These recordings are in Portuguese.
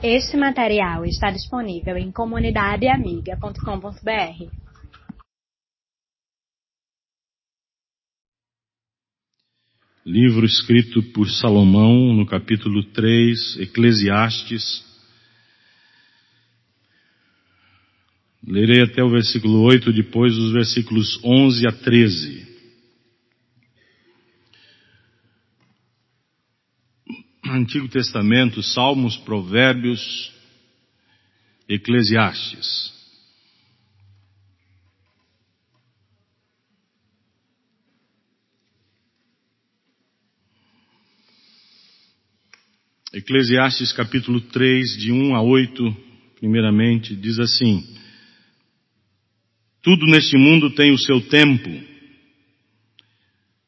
Este material está disponível em comunidadeamiga.com.br. Livro escrito por Salomão, no capítulo 3, Eclesiastes. Lerei até o versículo 8, depois os versículos 11 a 13. Antigo Testamento, Salmos, Provérbios, Eclesiastes. Eclesiastes capítulo 3, de 1 a 8, primeiramente, diz assim: Tudo neste mundo tem o seu tempo,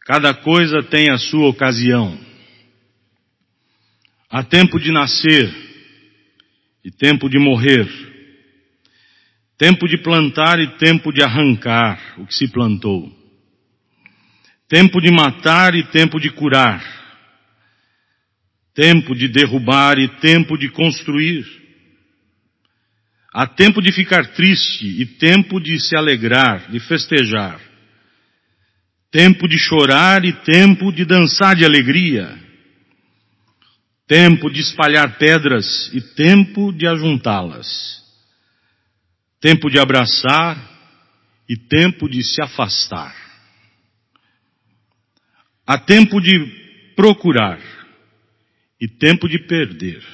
cada coisa tem a sua ocasião. Há tempo de nascer e tempo de morrer, tempo de plantar e tempo de arrancar o que se plantou, tempo de matar e tempo de curar, tempo de derrubar e tempo de construir. Há tempo de ficar triste e tempo de se alegrar, de festejar. Tempo de chorar e tempo de dançar de alegria tempo de espalhar pedras e tempo de ajuntá-las, tempo de abraçar e tempo de se afastar. Há tempo de procurar e tempo de perder,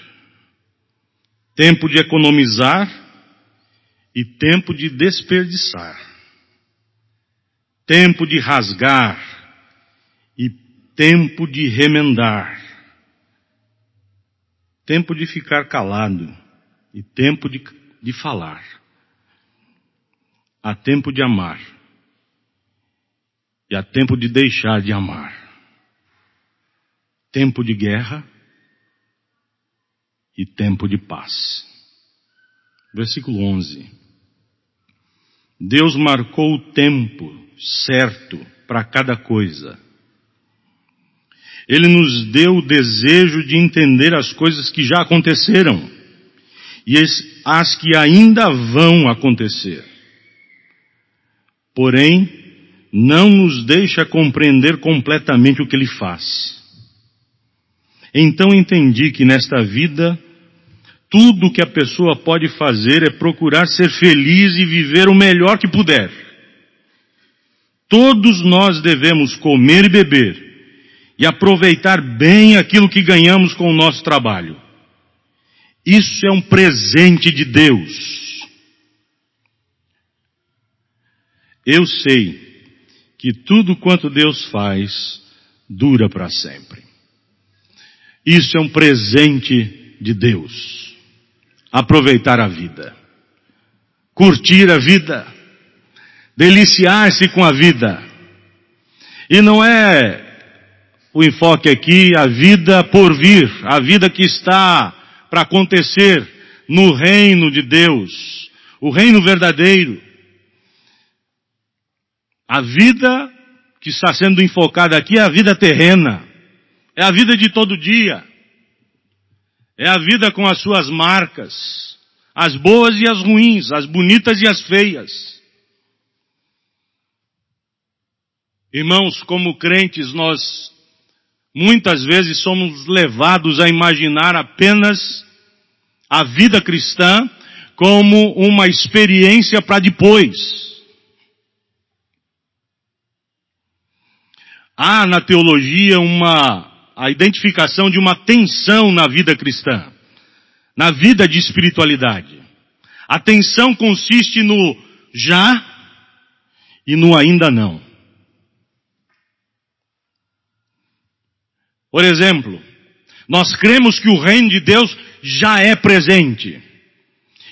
tempo de economizar e tempo de desperdiçar, tempo de rasgar e tempo de remendar tempo de ficar calado e tempo de, de falar. Há tempo de amar e há tempo de deixar de amar. Tempo de guerra e tempo de paz. Versículo 11. Deus marcou o tempo certo para cada coisa ele nos deu o desejo de entender as coisas que já aconteceram e as que ainda vão acontecer. Porém, não nos deixa compreender completamente o que ele faz. Então entendi que nesta vida, tudo que a pessoa pode fazer é procurar ser feliz e viver o melhor que puder. Todos nós devemos comer e beber, e aproveitar bem aquilo que ganhamos com o nosso trabalho. Isso é um presente de Deus. Eu sei que tudo quanto Deus faz dura para sempre. Isso é um presente de Deus. Aproveitar a vida. Curtir a vida. Deliciar-se com a vida. E não é o enfoque aqui, a vida por vir, a vida que está para acontecer no reino de Deus, o reino verdadeiro. A vida que está sendo enfocada aqui é a vida terrena, é a vida de todo dia, é a vida com as suas marcas, as boas e as ruins, as bonitas e as feias. Irmãos, como crentes, nós Muitas vezes somos levados a imaginar apenas a vida cristã como uma experiência para depois. Há na teologia uma, a identificação de uma tensão na vida cristã, na vida de espiritualidade. A tensão consiste no já e no ainda não. Por exemplo, nós cremos que o reino de Deus já é presente,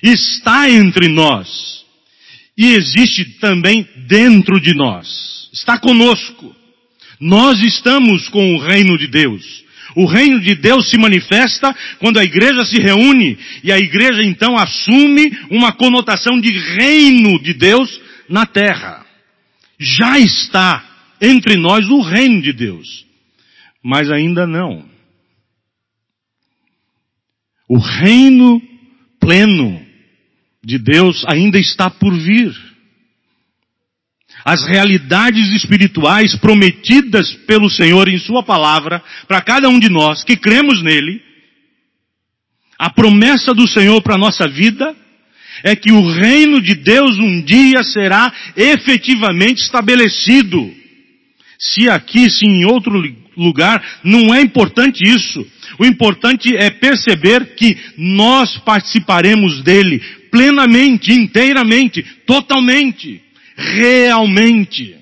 está entre nós e existe também dentro de nós, está conosco. Nós estamos com o reino de Deus. O reino de Deus se manifesta quando a igreja se reúne e a igreja então assume uma conotação de reino de Deus na terra. Já está entre nós o reino de Deus mas ainda não. O reino pleno de Deus ainda está por vir. As realidades espirituais prometidas pelo Senhor em Sua palavra para cada um de nós que cremos nele, a promessa do Senhor para a nossa vida é que o reino de Deus um dia será efetivamente estabelecido. Se aqui, se em outro lugar, não é importante isso. O importante é perceber que nós participaremos dele plenamente, inteiramente, totalmente, realmente.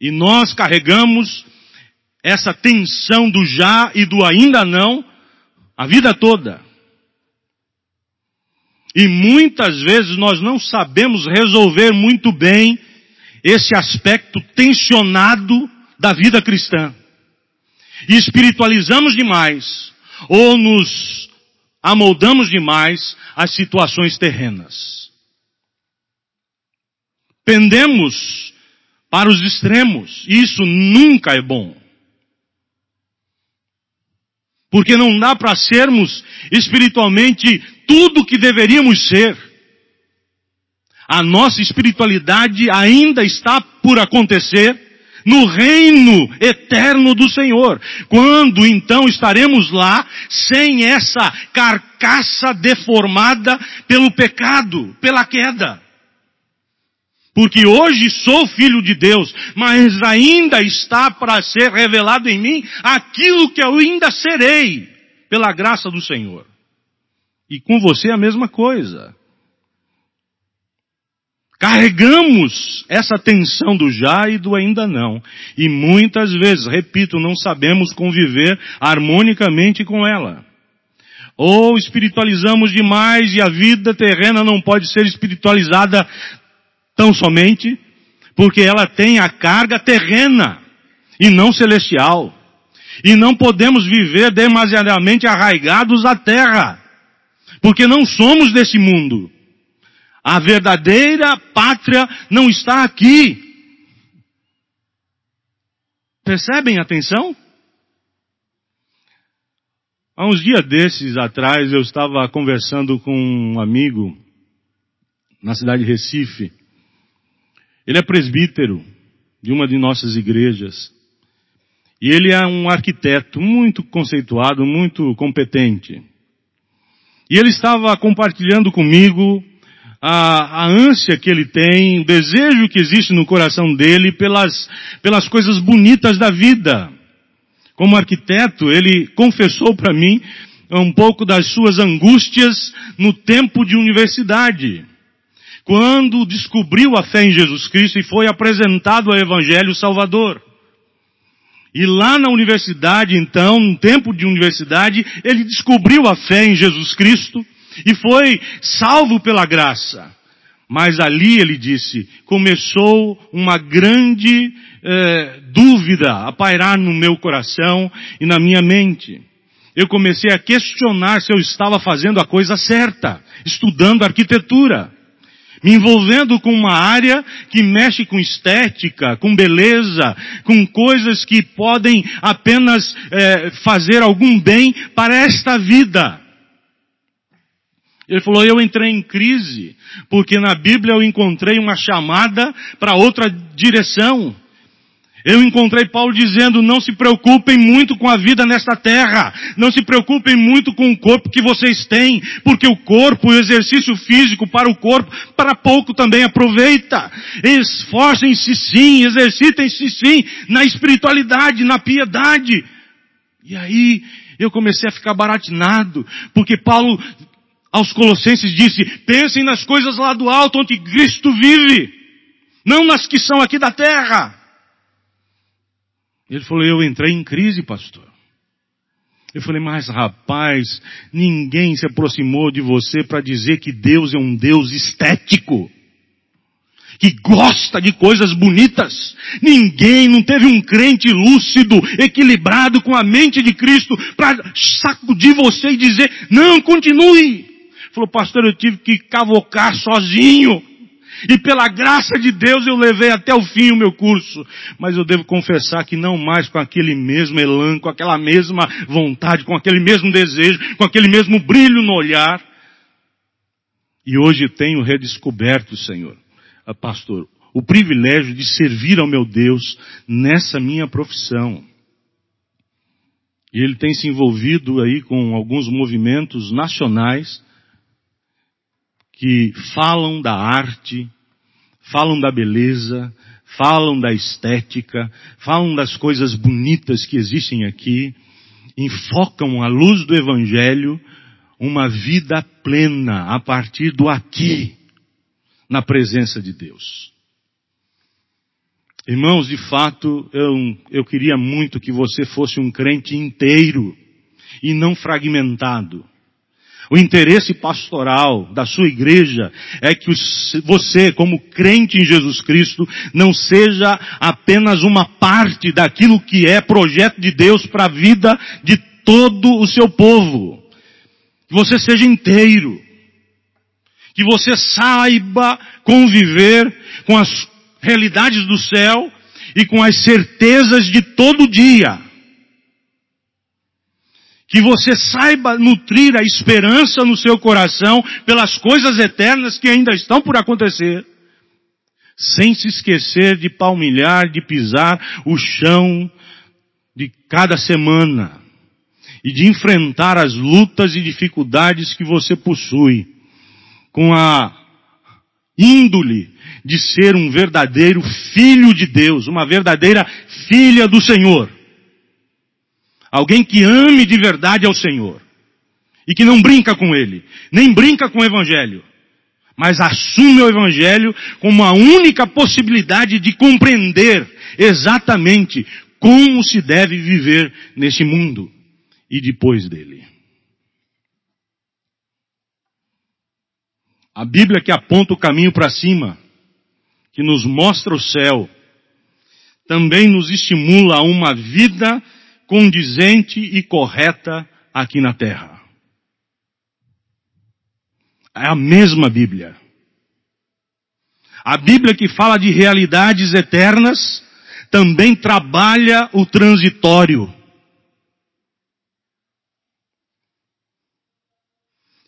E nós carregamos essa tensão do já e do ainda não a vida toda. E muitas vezes nós não sabemos resolver muito bem esse aspecto tensionado da vida cristã. E espiritualizamos demais, ou nos amoldamos demais às situações terrenas. Pendemos para os extremos. Isso nunca é bom. Porque não dá para sermos espiritualmente tudo o que deveríamos ser. A nossa espiritualidade ainda está por acontecer no reino eterno do Senhor. Quando então estaremos lá sem essa carcaça deformada pelo pecado, pela queda. Porque hoje sou filho de Deus, mas ainda está para ser revelado em mim aquilo que eu ainda serei, pela graça do Senhor. E com você a mesma coisa. Carregamos essa tensão do já e do ainda não. E muitas vezes, repito, não sabemos conviver harmonicamente com ela. Ou espiritualizamos demais e a vida terrena não pode ser espiritualizada tão somente porque ela tem a carga terrena e não celestial. E não podemos viver demasiadamente arraigados à terra, porque não somos desse mundo. A verdadeira pátria não está aqui. Percebem a atenção? Há uns dias desses atrás eu estava conversando com um amigo na cidade de Recife. Ele é presbítero de uma de nossas igrejas. E ele é um arquiteto muito conceituado, muito competente. E ele estava compartilhando comigo a, a ânsia que ele tem, o desejo que existe no coração dele pelas, pelas coisas bonitas da vida. Como arquiteto, ele confessou para mim um pouco das suas angústias no tempo de universidade. Quando descobriu a fé em Jesus Cristo e foi apresentado ao Evangelho Salvador. E lá na universidade, então, no tempo de universidade, ele descobriu a fé em Jesus Cristo e foi salvo pela graça. Mas ali ele disse, começou uma grande eh, dúvida a pairar no meu coração e na minha mente. Eu comecei a questionar se eu estava fazendo a coisa certa, estudando arquitetura, me envolvendo com uma área que mexe com estética, com beleza, com coisas que podem apenas eh, fazer algum bem para esta vida. Ele falou, eu entrei em crise, porque na Bíblia eu encontrei uma chamada para outra direção. Eu encontrei Paulo dizendo, não se preocupem muito com a vida nesta terra, não se preocupem muito com o corpo que vocês têm, porque o corpo, o exercício físico para o corpo, para pouco também aproveita. Esforcem-se sim, exercitem-se sim, na espiritualidade, na piedade. E aí, eu comecei a ficar baratinado, porque Paulo aos Colossenses disse: pensem nas coisas lá do alto onde Cristo vive, não nas que são aqui da terra. Ele falou: eu entrei em crise, pastor. Eu falei, mas rapaz, ninguém se aproximou de você para dizer que Deus é um Deus estético. Que gosta de coisas bonitas. Ninguém, não teve um crente lúcido, equilibrado com a mente de Cristo para sacudir você e dizer, não, continue. Falou, pastor, eu tive que cavocar sozinho. E pela graça de Deus eu levei até o fim o meu curso. Mas eu devo confessar que não mais com aquele mesmo elan, com aquela mesma vontade, com aquele mesmo desejo, com aquele mesmo brilho no olhar. E hoje tenho redescoberto, Senhor, a pastor, o privilégio de servir ao meu Deus nessa minha profissão. E ele tem se envolvido aí com alguns movimentos nacionais que falam da arte, falam da beleza, falam da estética, falam das coisas bonitas que existem aqui, enfocam a luz do Evangelho uma vida plena a partir do aqui, na presença de Deus. Irmãos, de fato, eu, eu queria muito que você fosse um crente inteiro e não fragmentado. O interesse pastoral da sua igreja é que você, como crente em Jesus Cristo, não seja apenas uma parte daquilo que é projeto de Deus para a vida de todo o seu povo. Que você seja inteiro. Que você saiba conviver com as realidades do céu e com as certezas de todo dia. Que você saiba nutrir a esperança no seu coração pelas coisas eternas que ainda estão por acontecer. Sem se esquecer de palmilhar, de pisar o chão de cada semana. E de enfrentar as lutas e dificuldades que você possui. Com a índole de ser um verdadeiro filho de Deus, uma verdadeira filha do Senhor. Alguém que ame de verdade ao Senhor. E que não brinca com Ele, nem brinca com o Evangelho. Mas assume o Evangelho como a única possibilidade de compreender exatamente como se deve viver nesse mundo e depois dele. A Bíblia que aponta o caminho para cima que nos mostra o céu, também nos estimula a uma vida condizente e correta aqui na terra. É a mesma Bíblia. A Bíblia que fala de realidades eternas também trabalha o transitório.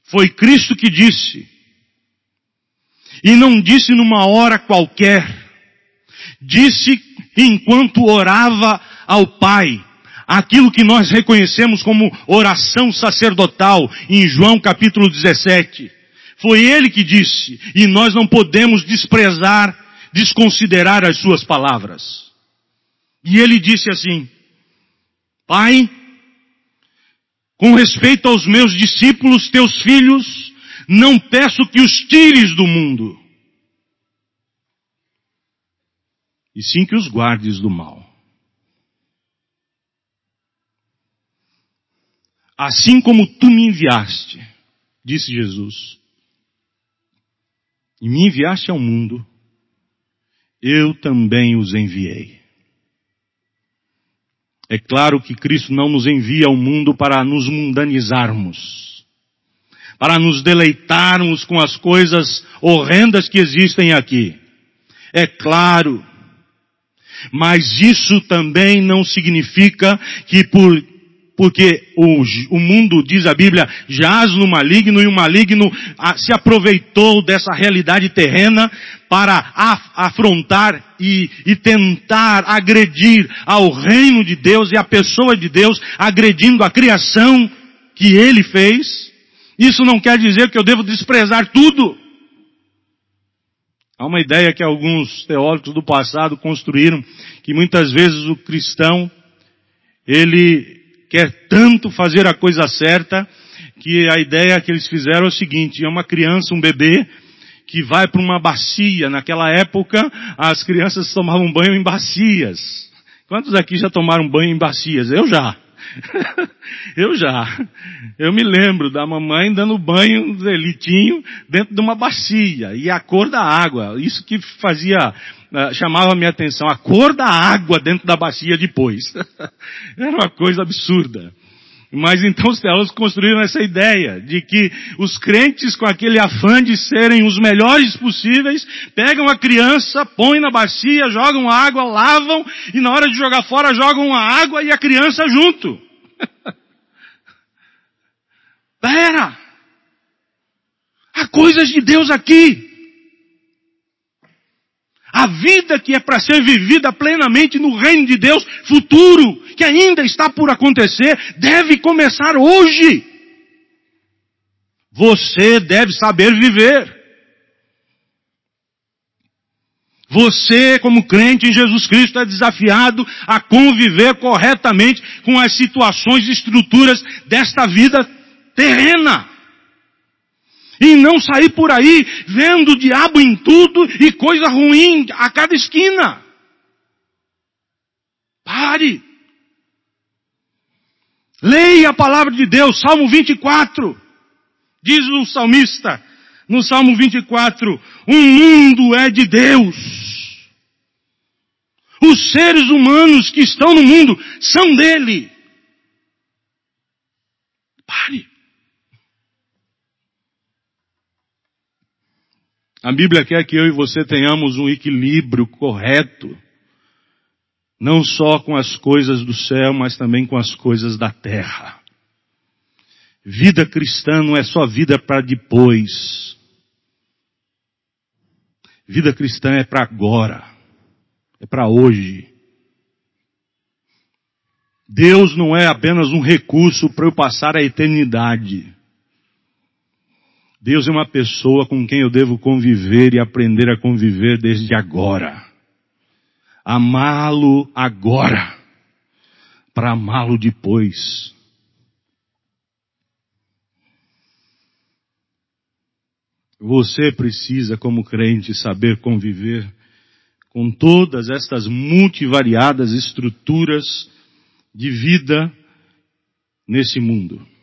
Foi Cristo que disse, e não disse numa hora qualquer. Disse enquanto orava ao Pai. Aquilo que nós reconhecemos como oração sacerdotal em João capítulo 17. Foi ele que disse, e nós não podemos desprezar, desconsiderar as suas palavras. E ele disse assim, Pai, com respeito aos meus discípulos, teus filhos, não peço que os tires do mundo, e sim que os guardes do mal. Assim como tu me enviaste, disse Jesus, e me enviaste ao mundo, eu também os enviei. É claro que Cristo não nos envia ao mundo para nos mundanizarmos para nos deleitarmos com as coisas horrendas que existem aqui. É claro. Mas isso também não significa que por, porque o, o mundo, diz a Bíblia, jaz no maligno e o maligno a, se aproveitou dessa realidade terrena para afrontar e, e tentar agredir ao reino de Deus e à pessoa de Deus, agredindo a criação que ele fez. Isso não quer dizer que eu devo desprezar tudo. Há uma ideia que alguns teólogos do passado construíram, que muitas vezes o cristão, ele quer tanto fazer a coisa certa, que a ideia que eles fizeram é o seguinte, é uma criança, um bebê, que vai para uma bacia. Naquela época, as crianças tomavam banho em bacias. Quantos aqui já tomaram banho em bacias? Eu já. eu já. Eu me lembro da mamãe dando banho Zelitinho dentro de uma bacia e a cor da água. Isso que fazia, uh, chamava a minha atenção, a cor da água dentro da bacia depois. Era uma coisa absurda. Mas então teólogos construíram essa ideia de que os crentes com aquele afã de serem os melhores possíveis, pegam a criança, põem na bacia, jogam água, lavam e na hora de jogar fora jogam a água e a criança junto. Pera! Há coisas de Deus aqui. A vida que é para ser vivida plenamente no reino de Deus futuro, que ainda está por acontecer, deve começar hoje. Você deve saber viver. Você, como crente em Jesus Cristo, é desafiado a conviver corretamente com as situações e estruturas desta vida terrena. E não sair por aí vendo o diabo em tudo e coisa ruim a cada esquina. Pare. Leia a palavra de Deus, Salmo 24. Diz o salmista, no Salmo 24, o mundo é de Deus. Os seres humanos que estão no mundo são dele. Pare. A Bíblia quer que eu e você tenhamos um equilíbrio correto, não só com as coisas do céu, mas também com as coisas da terra. Vida cristã não é só vida para depois. Vida cristã é para agora, é para hoje. Deus não é apenas um recurso para eu passar a eternidade. Deus é uma pessoa com quem eu devo conviver e aprender a conviver desde agora. Amá-lo agora, para amá-lo depois. Você precisa, como crente, saber conviver com todas estas multivariadas estruturas de vida nesse mundo.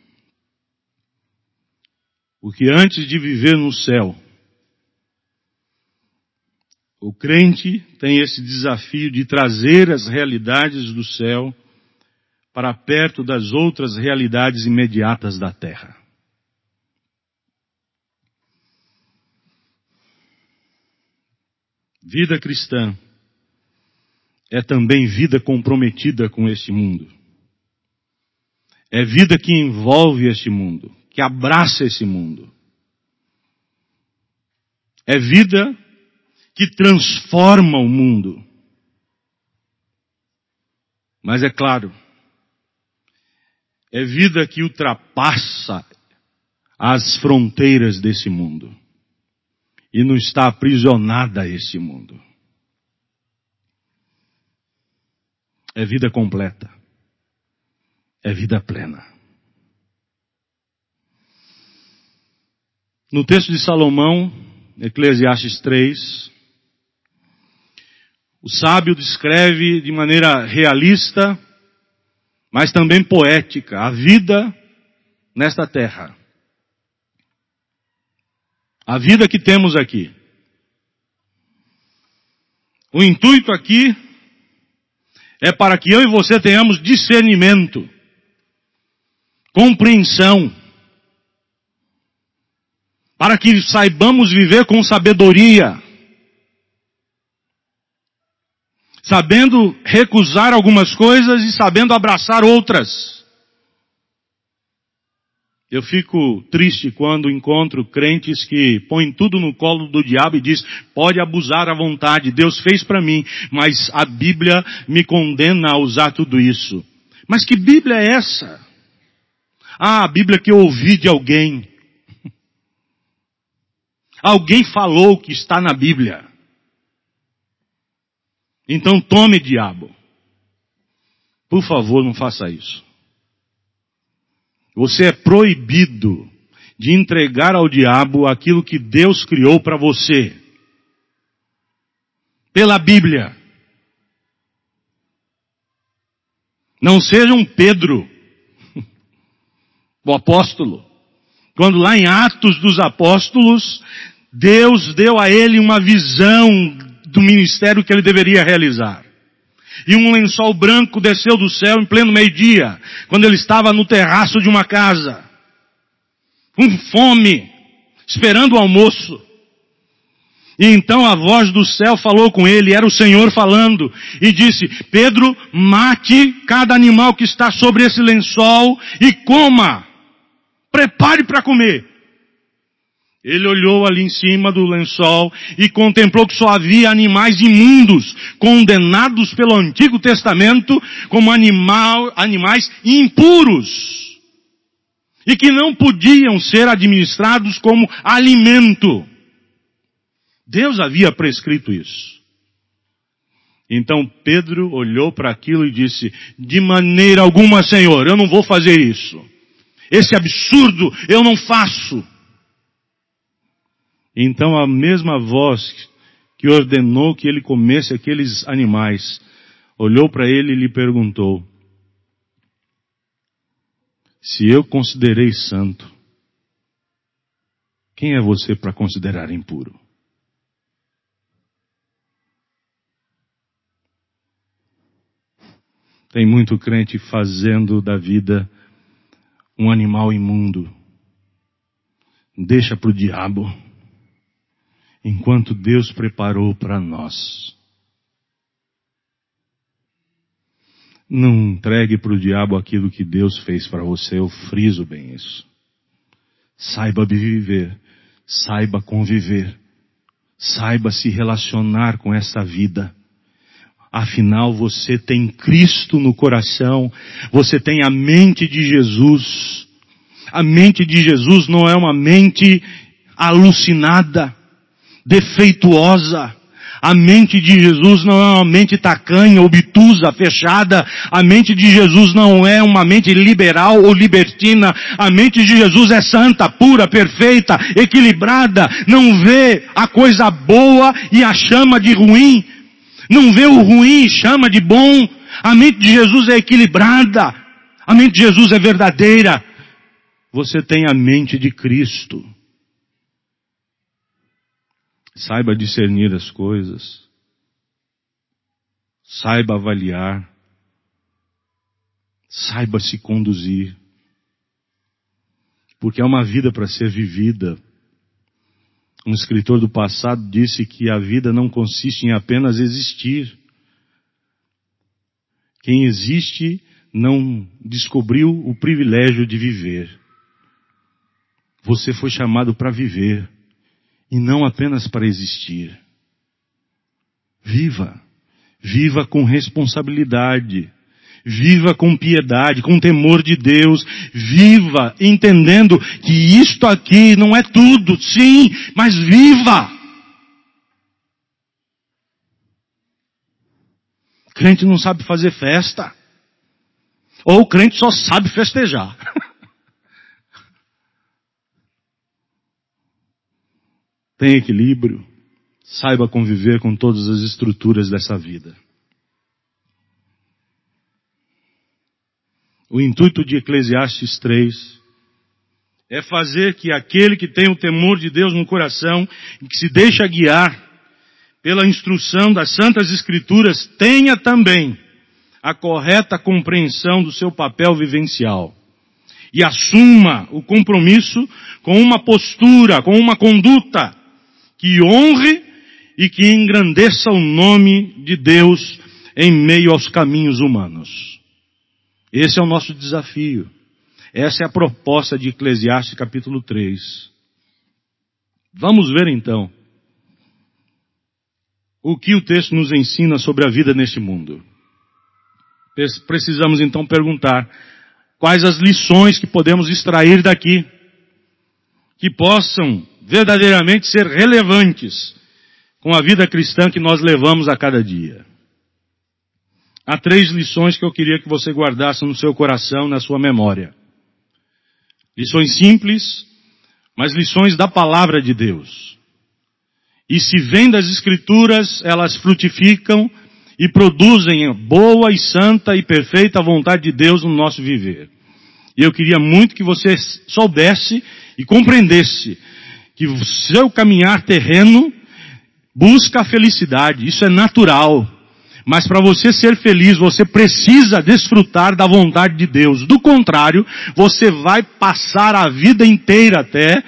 Porque antes de viver no céu, o crente tem esse desafio de trazer as realidades do céu para perto das outras realidades imediatas da terra. Vida cristã é também vida comprometida com este mundo. É vida que envolve este mundo que abraça esse mundo. É vida que transforma o mundo. Mas é claro, é vida que ultrapassa as fronteiras desse mundo e não está aprisionada a esse mundo. É vida completa. É vida plena. No texto de Salomão, Eclesiastes 3, o sábio descreve de maneira realista, mas também poética, a vida nesta terra. A vida que temos aqui. O intuito aqui é para que eu e você tenhamos discernimento, compreensão, para que saibamos viver com sabedoria, sabendo recusar algumas coisas e sabendo abraçar outras. Eu fico triste quando encontro crentes que põem tudo no colo do diabo e diz, pode abusar à vontade, Deus fez para mim, mas a Bíblia me condena a usar tudo isso. Mas que Bíblia é essa? Ah, a Bíblia que eu ouvi de alguém. Alguém falou que está na Bíblia. Então tome diabo. Por favor, não faça isso. Você é proibido de entregar ao diabo aquilo que Deus criou para você. Pela Bíblia. Não seja um Pedro, o apóstolo. Quando lá em Atos dos Apóstolos, Deus deu a ele uma visão do ministério que ele deveria realizar. E um lençol branco desceu do céu em pleno meio-dia, quando ele estava no terraço de uma casa, com fome, esperando o almoço. E então a voz do céu falou com ele, era o Senhor falando, e disse, Pedro, mate cada animal que está sobre esse lençol e coma. Prepare para comer. Ele olhou ali em cima do lençol e contemplou que só havia animais imundos, condenados pelo Antigo Testamento como animal, animais impuros. E que não podiam ser administrados como alimento. Deus havia prescrito isso. Então Pedro olhou para aquilo e disse, de maneira alguma, Senhor, eu não vou fazer isso. Esse absurdo eu não faço. Então a mesma voz que ordenou que ele comesse aqueles animais, olhou para ele e lhe perguntou, se eu considerei santo, quem é você para considerar impuro? Tem muito crente fazendo da vida um animal imundo. Deixa para o diabo enquanto Deus preparou para nós. Não entregue para o diabo aquilo que Deus fez para você, eu friso bem isso. Saiba viver, saiba conviver, saiba se relacionar com essa vida. Afinal, você tem Cristo no coração, você tem a mente de Jesus. A mente de Jesus não é uma mente alucinada defeituosa. A mente de Jesus não é uma mente tacanha, obtusa, fechada. A mente de Jesus não é uma mente liberal ou libertina. A mente de Jesus é santa, pura, perfeita, equilibrada. Não vê a coisa boa e a chama de ruim. Não vê o ruim e chama de bom. A mente de Jesus é equilibrada. A mente de Jesus é verdadeira. Você tem a mente de Cristo. Saiba discernir as coisas. Saiba avaliar. Saiba se conduzir. Porque é uma vida para ser vivida. Um escritor do passado disse que a vida não consiste em apenas existir. Quem existe não descobriu o privilégio de viver. Você foi chamado para viver e não apenas para existir. Viva. Viva com responsabilidade. Viva com piedade, com temor de Deus. Viva entendendo que isto aqui não é tudo, sim, mas viva. Crente não sabe fazer festa. Ou o crente só sabe festejar. Tenha equilíbrio. Saiba conviver com todas as estruturas dessa vida. O intuito de Eclesiastes 3 é fazer que aquele que tem o temor de Deus no coração e que se deixa guiar pela instrução das Santas Escrituras tenha também a correta compreensão do seu papel vivencial e assuma o compromisso com uma postura, com uma conduta que honre e que engrandeça o nome de Deus em meio aos caminhos humanos. Esse é o nosso desafio. Essa é a proposta de Eclesiastes capítulo 3. Vamos ver então o que o texto nos ensina sobre a vida neste mundo. Precisamos então perguntar quais as lições que podemos extrair daqui que possam verdadeiramente ser relevantes com a vida cristã que nós levamos a cada dia. Há três lições que eu queria que você guardasse no seu coração, na sua memória. Lições simples, mas lições da palavra de Deus. E se vêm das Escrituras, elas frutificam e produzem boa e santa e perfeita vontade de Deus no nosso viver. E eu queria muito que você soubesse e compreendesse que o seu caminhar terreno busca a felicidade, isso é natural. Mas para você ser feliz, você precisa desfrutar da vontade de Deus. Do contrário, você vai passar a vida inteira até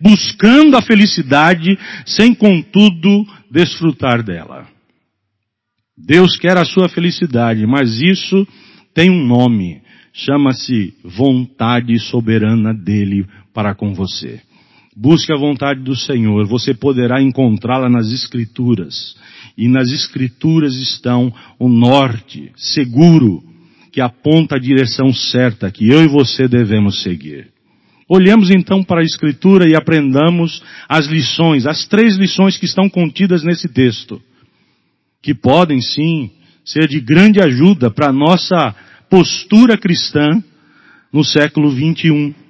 buscando a felicidade, sem contudo desfrutar dela. Deus quer a sua felicidade, mas isso tem um nome. Chama-se vontade soberana dele para com você. Busque a vontade do Senhor, você poderá encontrá-la nas Escrituras. E nas Escrituras estão o norte seguro que aponta a direção certa que eu e você devemos seguir. Olhemos então para a Escritura e aprendamos as lições, as três lições que estão contidas nesse texto, que podem sim ser de grande ajuda para a nossa postura cristã no século 21.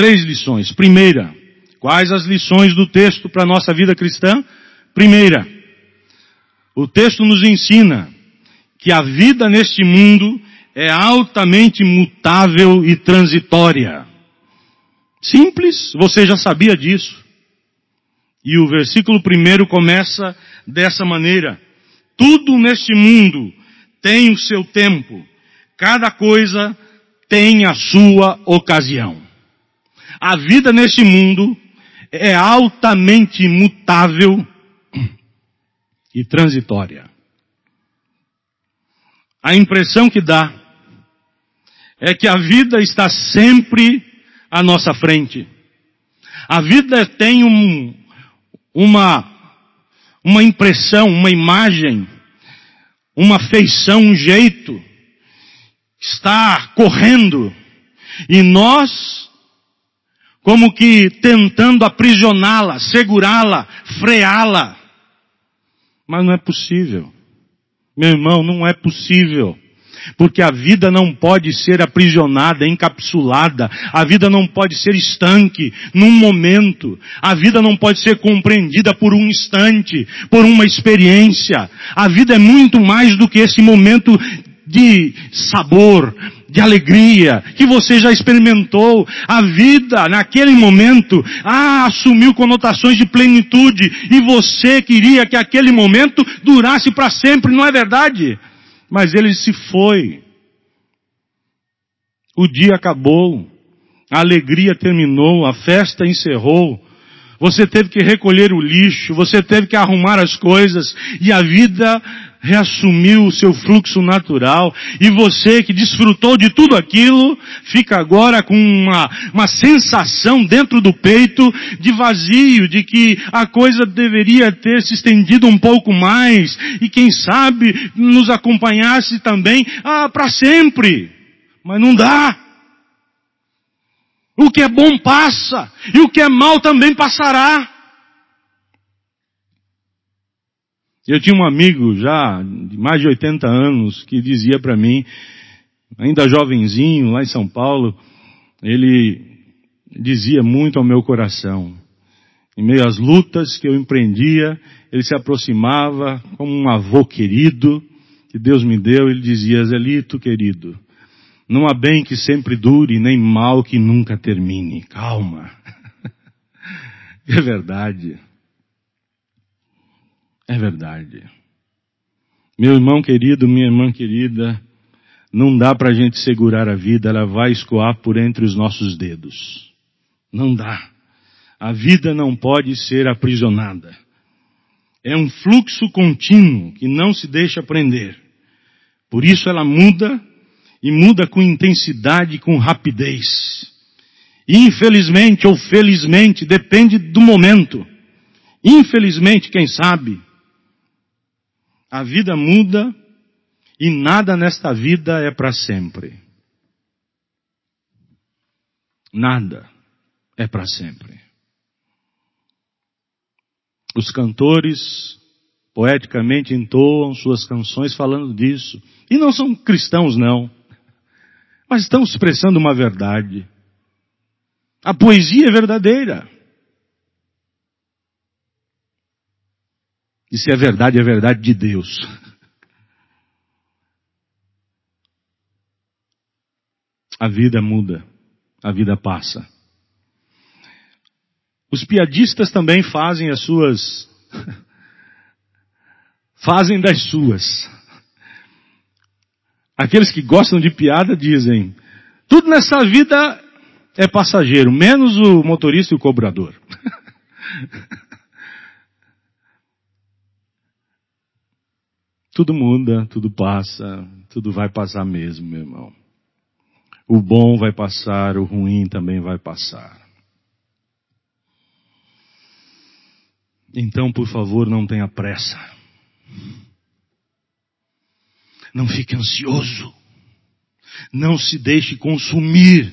Três lições. Primeira, quais as lições do texto para a nossa vida cristã? Primeira, o texto nos ensina que a vida neste mundo é altamente mutável e transitória. Simples, você já sabia disso. E o versículo primeiro começa dessa maneira. Tudo neste mundo tem o seu tempo. Cada coisa tem a sua ocasião. A vida neste mundo é altamente mutável e transitória. A impressão que dá é que a vida está sempre à nossa frente. A vida tem um, uma, uma impressão, uma imagem, uma feição, um jeito, está correndo. E nós como que tentando aprisioná-la, segurá-la, freá-la. Mas não é possível. Meu irmão, não é possível. Porque a vida não pode ser aprisionada, encapsulada. A vida não pode ser estanque num momento. A vida não pode ser compreendida por um instante, por uma experiência. A vida é muito mais do que esse momento de sabor, de alegria, que você já experimentou. A vida, naquele momento, ah, assumiu conotações de plenitude, e você queria que aquele momento durasse para sempre, não é verdade? Mas ele se foi. O dia acabou, a alegria terminou, a festa encerrou, você teve que recolher o lixo, você teve que arrumar as coisas, e a vida reassumiu o seu fluxo natural, e você que desfrutou de tudo aquilo, fica agora com uma, uma sensação dentro do peito de vazio, de que a coisa deveria ter se estendido um pouco mais, e quem sabe nos acompanhasse também, ah, para sempre. Mas não dá. O que é bom passa, e o que é mal também passará. Eu tinha um amigo já de mais de 80 anos que dizia para mim, ainda jovenzinho, lá em São Paulo, ele dizia muito ao meu coração. Em meio às lutas que eu empreendia, ele se aproximava como um avô querido que Deus me deu, ele dizia, Zelito querido, não há bem que sempre dure, nem mal que nunca termine. Calma. É verdade. É verdade. Meu irmão querido, minha irmã querida, não dá para a gente segurar a vida, ela vai escoar por entre os nossos dedos. Não dá. A vida não pode ser aprisionada. É um fluxo contínuo que não se deixa prender. Por isso ela muda e muda com intensidade, com rapidez. Infelizmente ou felizmente, depende do momento. Infelizmente, quem sabe, a vida muda e nada nesta vida é para sempre. Nada é para sempre. Os cantores poeticamente entoam suas canções falando disso. E não são cristãos, não mas estão expressando uma verdade. A poesia é verdadeira. E se é verdade, é verdade de Deus. A vida muda, a vida passa. Os piadistas também fazem as suas fazem das suas. Aqueles que gostam de piada dizem, tudo nessa vida é passageiro, menos o motorista e o cobrador. tudo muda, tudo passa, tudo vai passar mesmo, meu irmão. O bom vai passar, o ruim também vai passar. Então, por favor, não tenha pressa. Não fique ansioso. Não se deixe consumir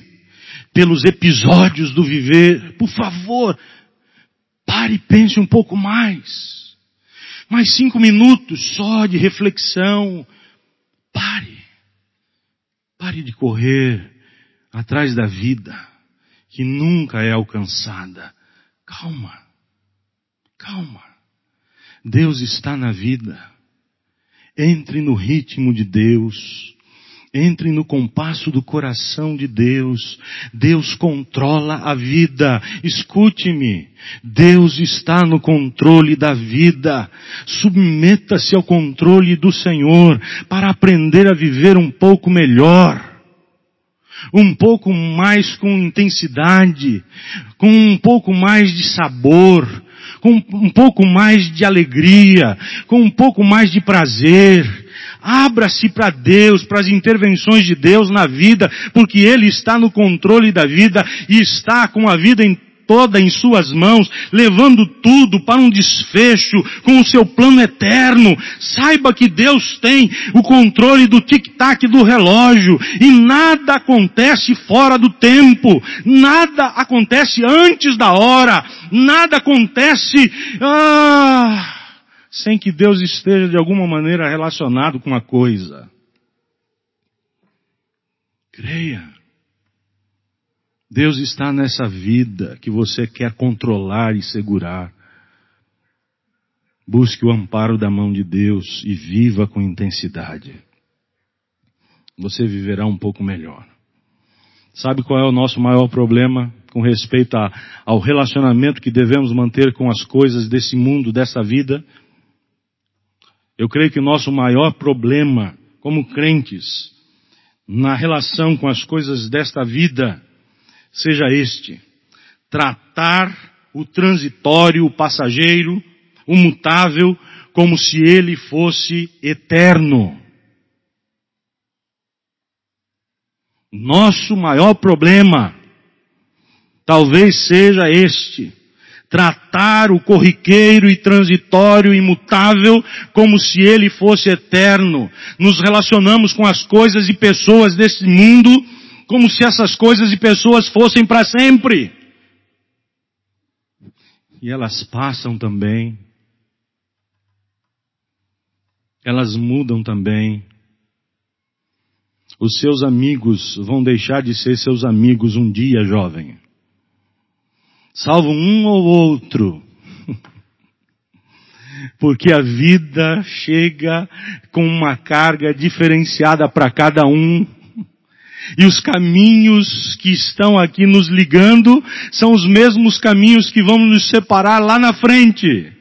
pelos episódios do viver. Por favor, pare e pense um pouco mais. Mais cinco minutos só de reflexão. Pare. Pare de correr atrás da vida que nunca é alcançada. Calma. Calma. Deus está na vida. Entre no ritmo de Deus. Entre no compasso do coração de Deus. Deus controla a vida. Escute-me. Deus está no controle da vida. Submeta-se ao controle do Senhor para aprender a viver um pouco melhor um pouco mais com intensidade, com um pouco mais de sabor, com um pouco mais de alegria, com um pouco mais de prazer. Abra-se para Deus, para as intervenções de Deus na vida, porque Ele está no controle da vida e está com a vida em toda em suas mãos, levando tudo para um desfecho com o seu plano eterno. Saiba que Deus tem o controle do tic-tac do relógio e nada acontece fora do tempo, nada acontece antes da hora, nada acontece ah, sem que Deus esteja de alguma maneira relacionado com a coisa. Creia. Deus está nessa vida que você quer controlar e segurar. Busque o amparo da mão de Deus e viva com intensidade. Você viverá um pouco melhor. Sabe qual é o nosso maior problema com respeito a, ao relacionamento que devemos manter com as coisas desse mundo, dessa vida? Eu creio que o nosso maior problema como crentes na relação com as coisas desta vida seja este: tratar o transitório, o passageiro, o mutável, como se ele fosse eterno. Nosso maior problema talvez seja este: tratar o corriqueiro e transitório imutável como se ele fosse eterno. Nos relacionamos com as coisas e pessoas desse mundo como se essas coisas e pessoas fossem para sempre. E elas passam também. Elas mudam também. Os seus amigos vão deixar de ser seus amigos um dia, jovem. Salvo um ou outro. Porque a vida chega com uma carga diferenciada para cada um. E os caminhos que estão aqui nos ligando são os mesmos caminhos que vão nos separar lá na frente.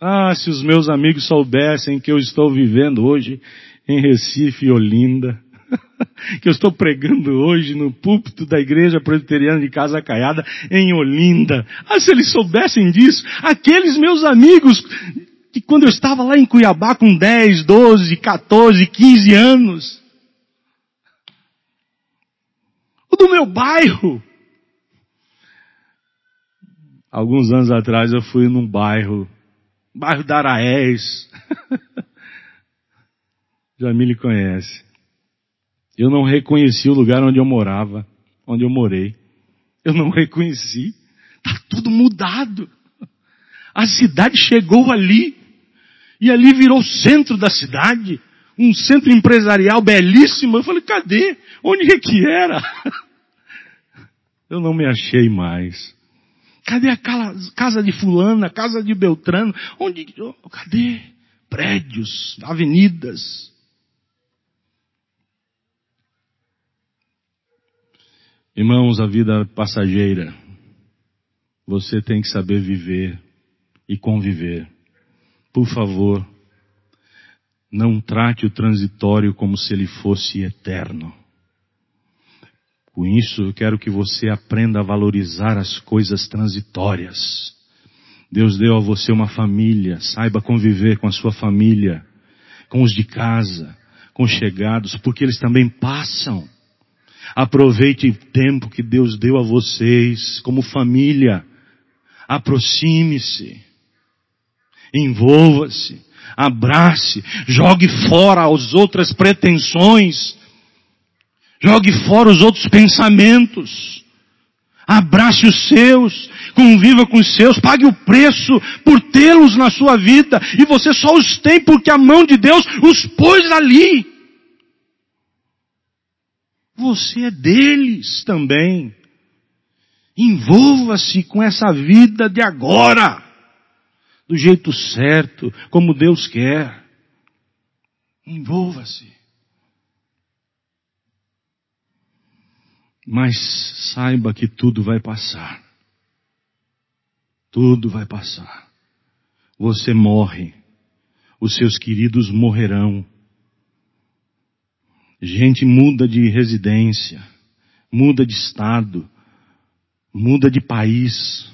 Ah, se os meus amigos soubessem que eu estou vivendo hoje em Recife e Olinda, que eu estou pregando hoje no púlpito da igreja presbiteriana de Casa Caiada em Olinda. Ah, se eles soubessem disso, aqueles meus amigos que quando eu estava lá em Cuiabá com 10, 12, 14, 15 anos, o do meu bairro. Alguns anos atrás eu fui num bairro, bairro da Araés. Jamile conhece. Eu não reconheci o lugar onde eu morava, onde eu morei. Eu não reconheci. Tá tudo mudado. A cidade chegou ali. E ali virou centro da cidade. Um centro empresarial belíssimo. Eu falei, cadê? Onde é que era? Eu não me achei mais. Cadê a casa de fulana, casa de Beltrano? Onde? Cadê? Prédios, avenidas. Irmãos, a vida passageira. Você tem que saber viver e conviver. Por favor, não trate o transitório como se ele fosse eterno. Com isso, eu quero que você aprenda a valorizar as coisas transitórias. Deus deu a você uma família, saiba conviver com a sua família, com os de casa, com os chegados, porque eles também passam. Aproveite o tempo que Deus deu a vocês como família. Aproxime-se. Envolva-se. Abrace. Jogue fora as outras pretensões. Jogue fora os outros pensamentos. Abrace os seus, conviva com os seus, pague o preço por tê-los na sua vida, e você só os tem porque a mão de Deus os pôs ali. Você é deles também. Envolva-se com essa vida de agora, do jeito certo, como Deus quer. Envolva-se. Mas saiba que tudo vai passar. Tudo vai passar. Você morre. Os seus queridos morrerão. Gente muda de residência, muda de estado, muda de país.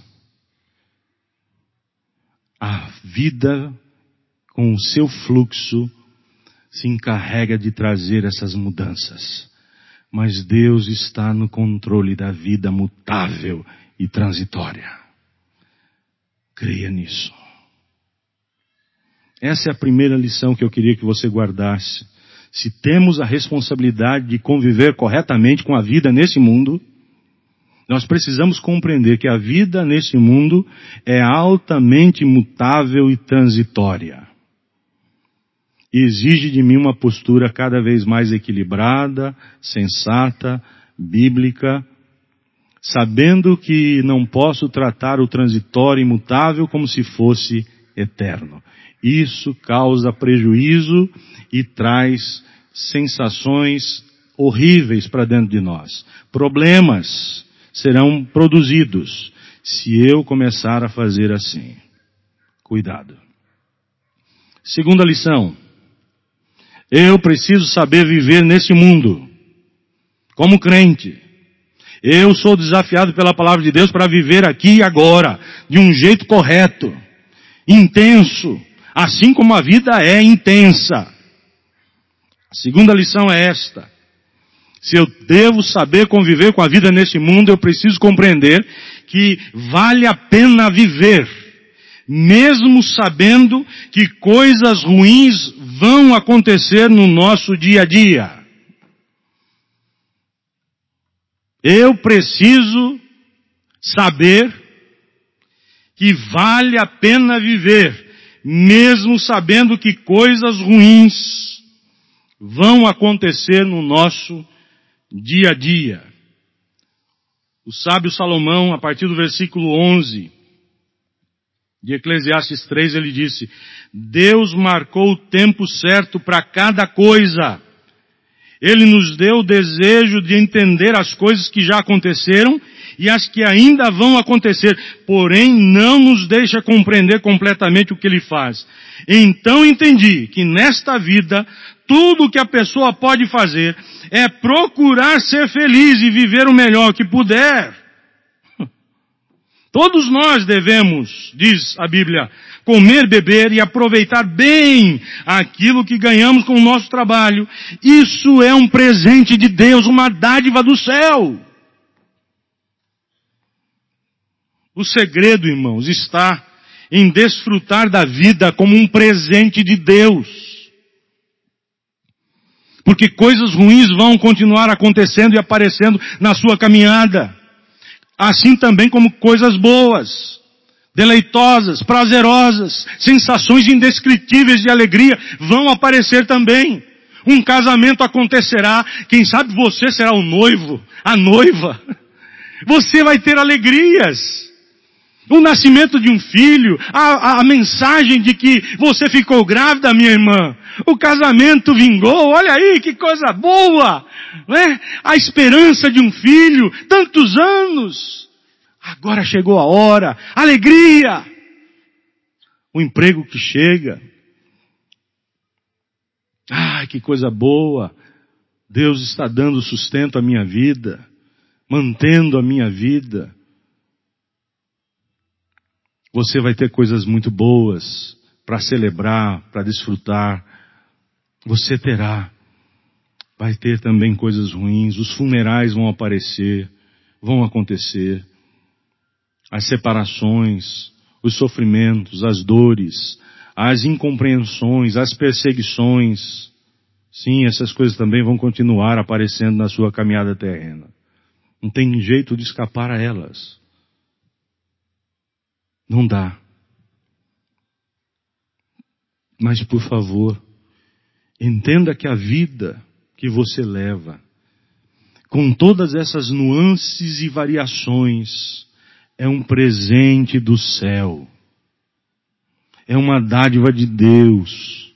A vida, com o seu fluxo, se encarrega de trazer essas mudanças. Mas Deus está no controle da vida mutável e transitória. Creia nisso. Essa é a primeira lição que eu queria que você guardasse se temos a responsabilidade de conviver corretamente com a vida nesse mundo, nós precisamos compreender que a vida nesse mundo é altamente mutável e transitória. E exige de mim uma postura cada vez mais equilibrada, sensata, bíblica, sabendo que não posso tratar o transitório e imutável como se fosse eterno. Isso causa prejuízo e traz sensações horríveis para dentro de nós. Problemas serão produzidos se eu começar a fazer assim. Cuidado. Segunda lição. Eu preciso saber viver nesse mundo. Como crente. Eu sou desafiado pela palavra de Deus para viver aqui e agora, de um jeito correto, intenso, assim como a vida é intensa. A segunda lição é esta. Se eu devo saber conviver com a vida nesse mundo, eu preciso compreender que vale a pena viver, mesmo sabendo que coisas ruins vão acontecer no nosso dia a dia. Eu preciso saber que vale a pena viver, mesmo sabendo que coisas ruins vão acontecer no nosso dia a dia. O sábio Salomão, a partir do versículo 11 de Eclesiastes 3, ele disse, Deus marcou o tempo certo para cada coisa. Ele nos deu o desejo de entender as coisas que já aconteceram e as que ainda vão acontecer, porém não nos deixa compreender completamente o que ele faz. Então entendi que nesta vida, tudo que a pessoa pode fazer é procurar ser feliz e viver o melhor que puder. Todos nós devemos, diz a Bíblia, comer, beber e aproveitar bem aquilo que ganhamos com o nosso trabalho. Isso é um presente de Deus, uma dádiva do céu. O segredo, irmãos, está em desfrutar da vida como um presente de Deus. Porque coisas ruins vão continuar acontecendo e aparecendo na sua caminhada. Assim também como coisas boas, deleitosas, prazerosas, sensações indescritíveis de alegria vão aparecer também. Um casamento acontecerá, quem sabe você será o noivo, a noiva. Você vai ter alegrias o nascimento de um filho, a, a, mensagem de que você ficou grávida, minha irmã, o casamento vingou, olha aí que coisa boa, né? A esperança de um filho, tantos anos, agora chegou a hora, alegria. o emprego que chega. Ah, que coisa boa! Deus está dando sustento à minha vida, mantendo a minha vida. Você vai ter coisas muito boas para celebrar, para desfrutar. Você terá. Vai ter também coisas ruins. Os funerais vão aparecer, vão acontecer. As separações, os sofrimentos, as dores, as incompreensões, as perseguições. Sim, essas coisas também vão continuar aparecendo na sua caminhada terrena. Não tem jeito de escapar a elas. Não dá. Mas por favor, entenda que a vida que você leva, com todas essas nuances e variações, é um presente do céu. É uma dádiva de Deus.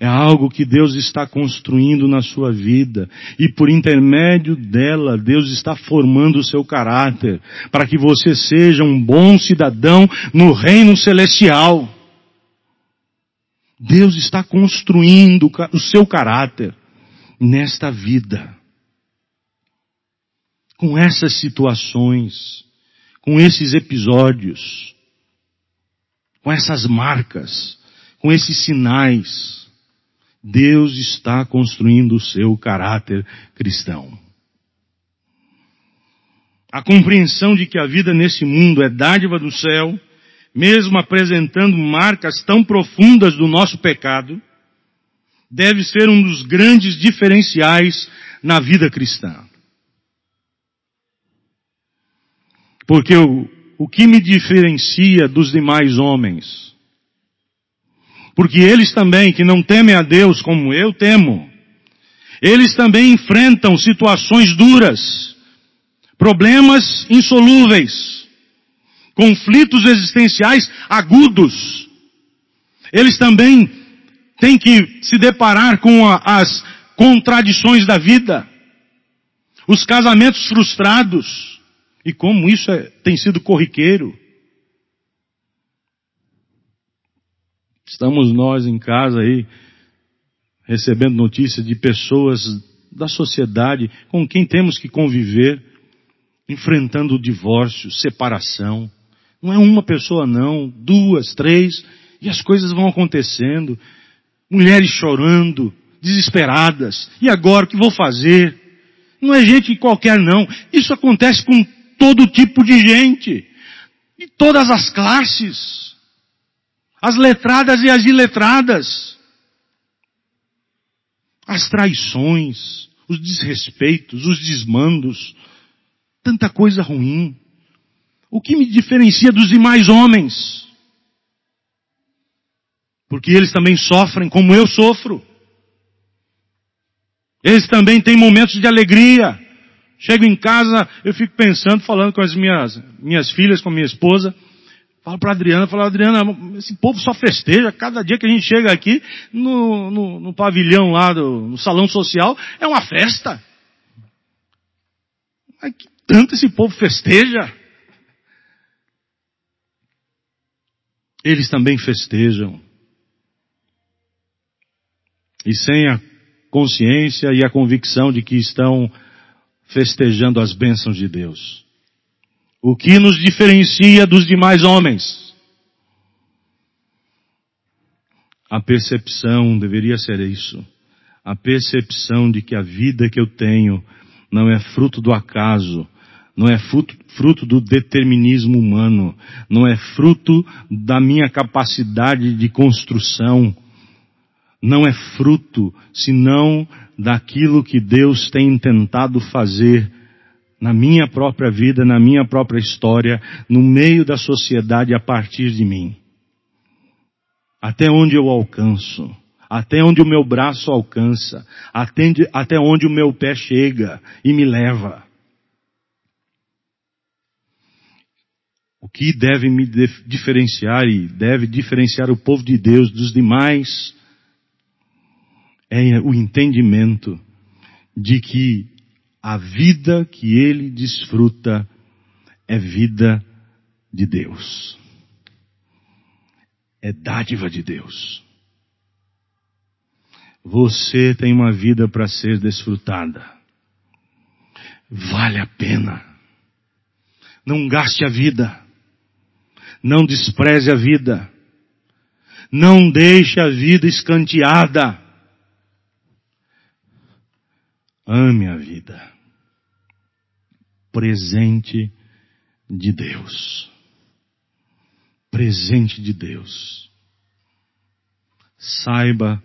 É algo que Deus está construindo na sua vida. E por intermédio dela, Deus está formando o seu caráter. Para que você seja um bom cidadão no reino celestial. Deus está construindo o seu caráter nesta vida. Com essas situações, com esses episódios, com essas marcas, com esses sinais. Deus está construindo o seu caráter cristão. A compreensão de que a vida nesse mundo é dádiva do céu, mesmo apresentando marcas tão profundas do nosso pecado, deve ser um dos grandes diferenciais na vida cristã. Porque o, o que me diferencia dos demais homens porque eles também, que não temem a Deus como eu temo, eles também enfrentam situações duras, problemas insolúveis, conflitos existenciais agudos. Eles também têm que se deparar com a, as contradições da vida, os casamentos frustrados, e como isso é, tem sido corriqueiro. Estamos nós em casa aí, recebendo notícias de pessoas da sociedade com quem temos que conviver, enfrentando o divórcio, separação. Não é uma pessoa não, duas, três, e as coisas vão acontecendo. Mulheres chorando, desesperadas. E agora o que vou fazer? Não é gente qualquer não. Isso acontece com todo tipo de gente. De todas as classes as letradas e as iletradas, as traições, os desrespeitos, os desmandos, tanta coisa ruim. O que me diferencia dos demais homens? Porque eles também sofrem como eu sofro. Eles também têm momentos de alegria. Chego em casa, eu fico pensando, falando com as minhas, minhas filhas, com a minha esposa, Falo para Adriana, falo, Adriana, esse povo só festeja, cada dia que a gente chega aqui no, no, no pavilhão lá, do, no salão social, é uma festa. Mas que tanto esse povo festeja. Eles também festejam. E sem a consciência e a convicção de que estão festejando as bênçãos de Deus. O que nos diferencia dos demais homens? A percepção deveria ser isso. A percepção de que a vida que eu tenho não é fruto do acaso, não é fruto, do determinismo humano, não é fruto da minha capacidade de construção, não é fruto, senão daquilo que Deus tem tentado fazer na minha própria vida, na minha própria história, no meio da sociedade a partir de mim. Até onde eu alcanço, até onde o meu braço alcança, até, onde o meu pé chega e me leva. O que deve me diferenciar e deve diferenciar o povo de Deus dos demais é o entendimento de que a vida que ele desfruta é vida de Deus. é dádiva de Deus. Você tem uma vida para ser desfrutada. Vale a pena. Não gaste a vida. Não despreze a vida. Não deixe a vida escanteada. Ame a vida. Presente de Deus. Presente de Deus. Saiba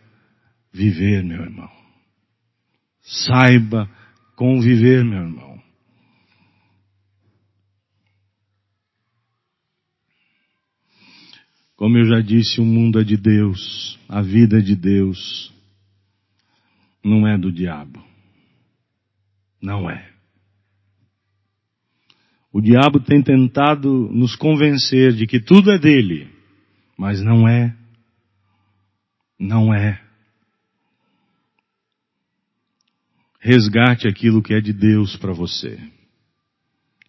viver, meu irmão. Saiba conviver, meu irmão. Como eu já disse, o mundo é de Deus, a vida é de Deus, não é do diabo. Não é. O diabo tem tentado nos convencer de que tudo é dele, mas não é. Não é. Resgate aquilo que é de Deus para você.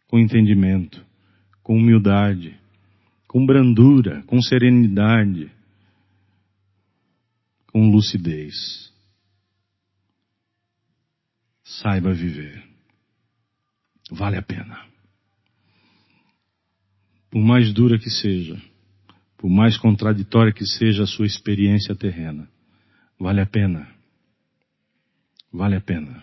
Com entendimento, com humildade, com brandura, com serenidade, com lucidez. Saiba viver. Vale a pena. Por mais dura que seja, por mais contraditória que seja a sua experiência terrena, vale a pena. Vale a pena.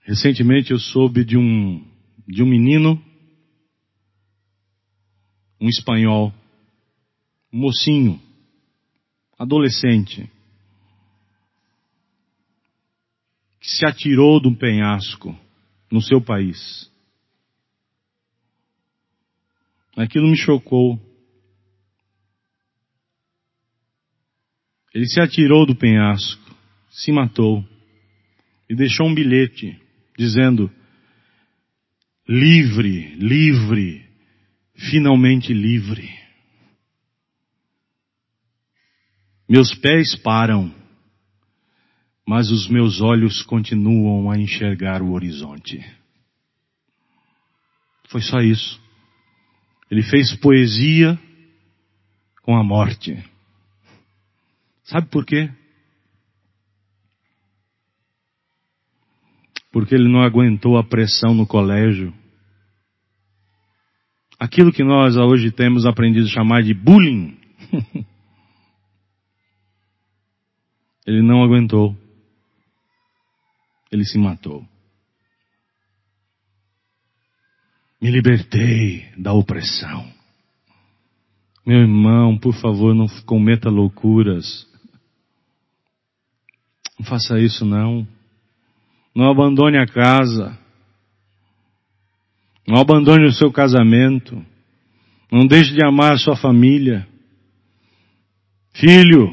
Recentemente eu soube de um, de um menino, um espanhol, um mocinho, adolescente, que se atirou de um penhasco no seu país. Aquilo me chocou. Ele se atirou do penhasco, se matou e deixou um bilhete dizendo: livre, livre, finalmente livre. Meus pés param, mas os meus olhos continuam a enxergar o horizonte. Foi só isso. Ele fez poesia com a morte. Sabe por quê? Porque ele não aguentou a pressão no colégio. Aquilo que nós hoje temos aprendido a chamar de bullying. ele não aguentou. Ele se matou. Me libertei da opressão. Meu irmão, por favor, não cometa loucuras. Não faça isso não. Não abandone a casa. Não abandone o seu casamento. Não deixe de amar a sua família. Filho,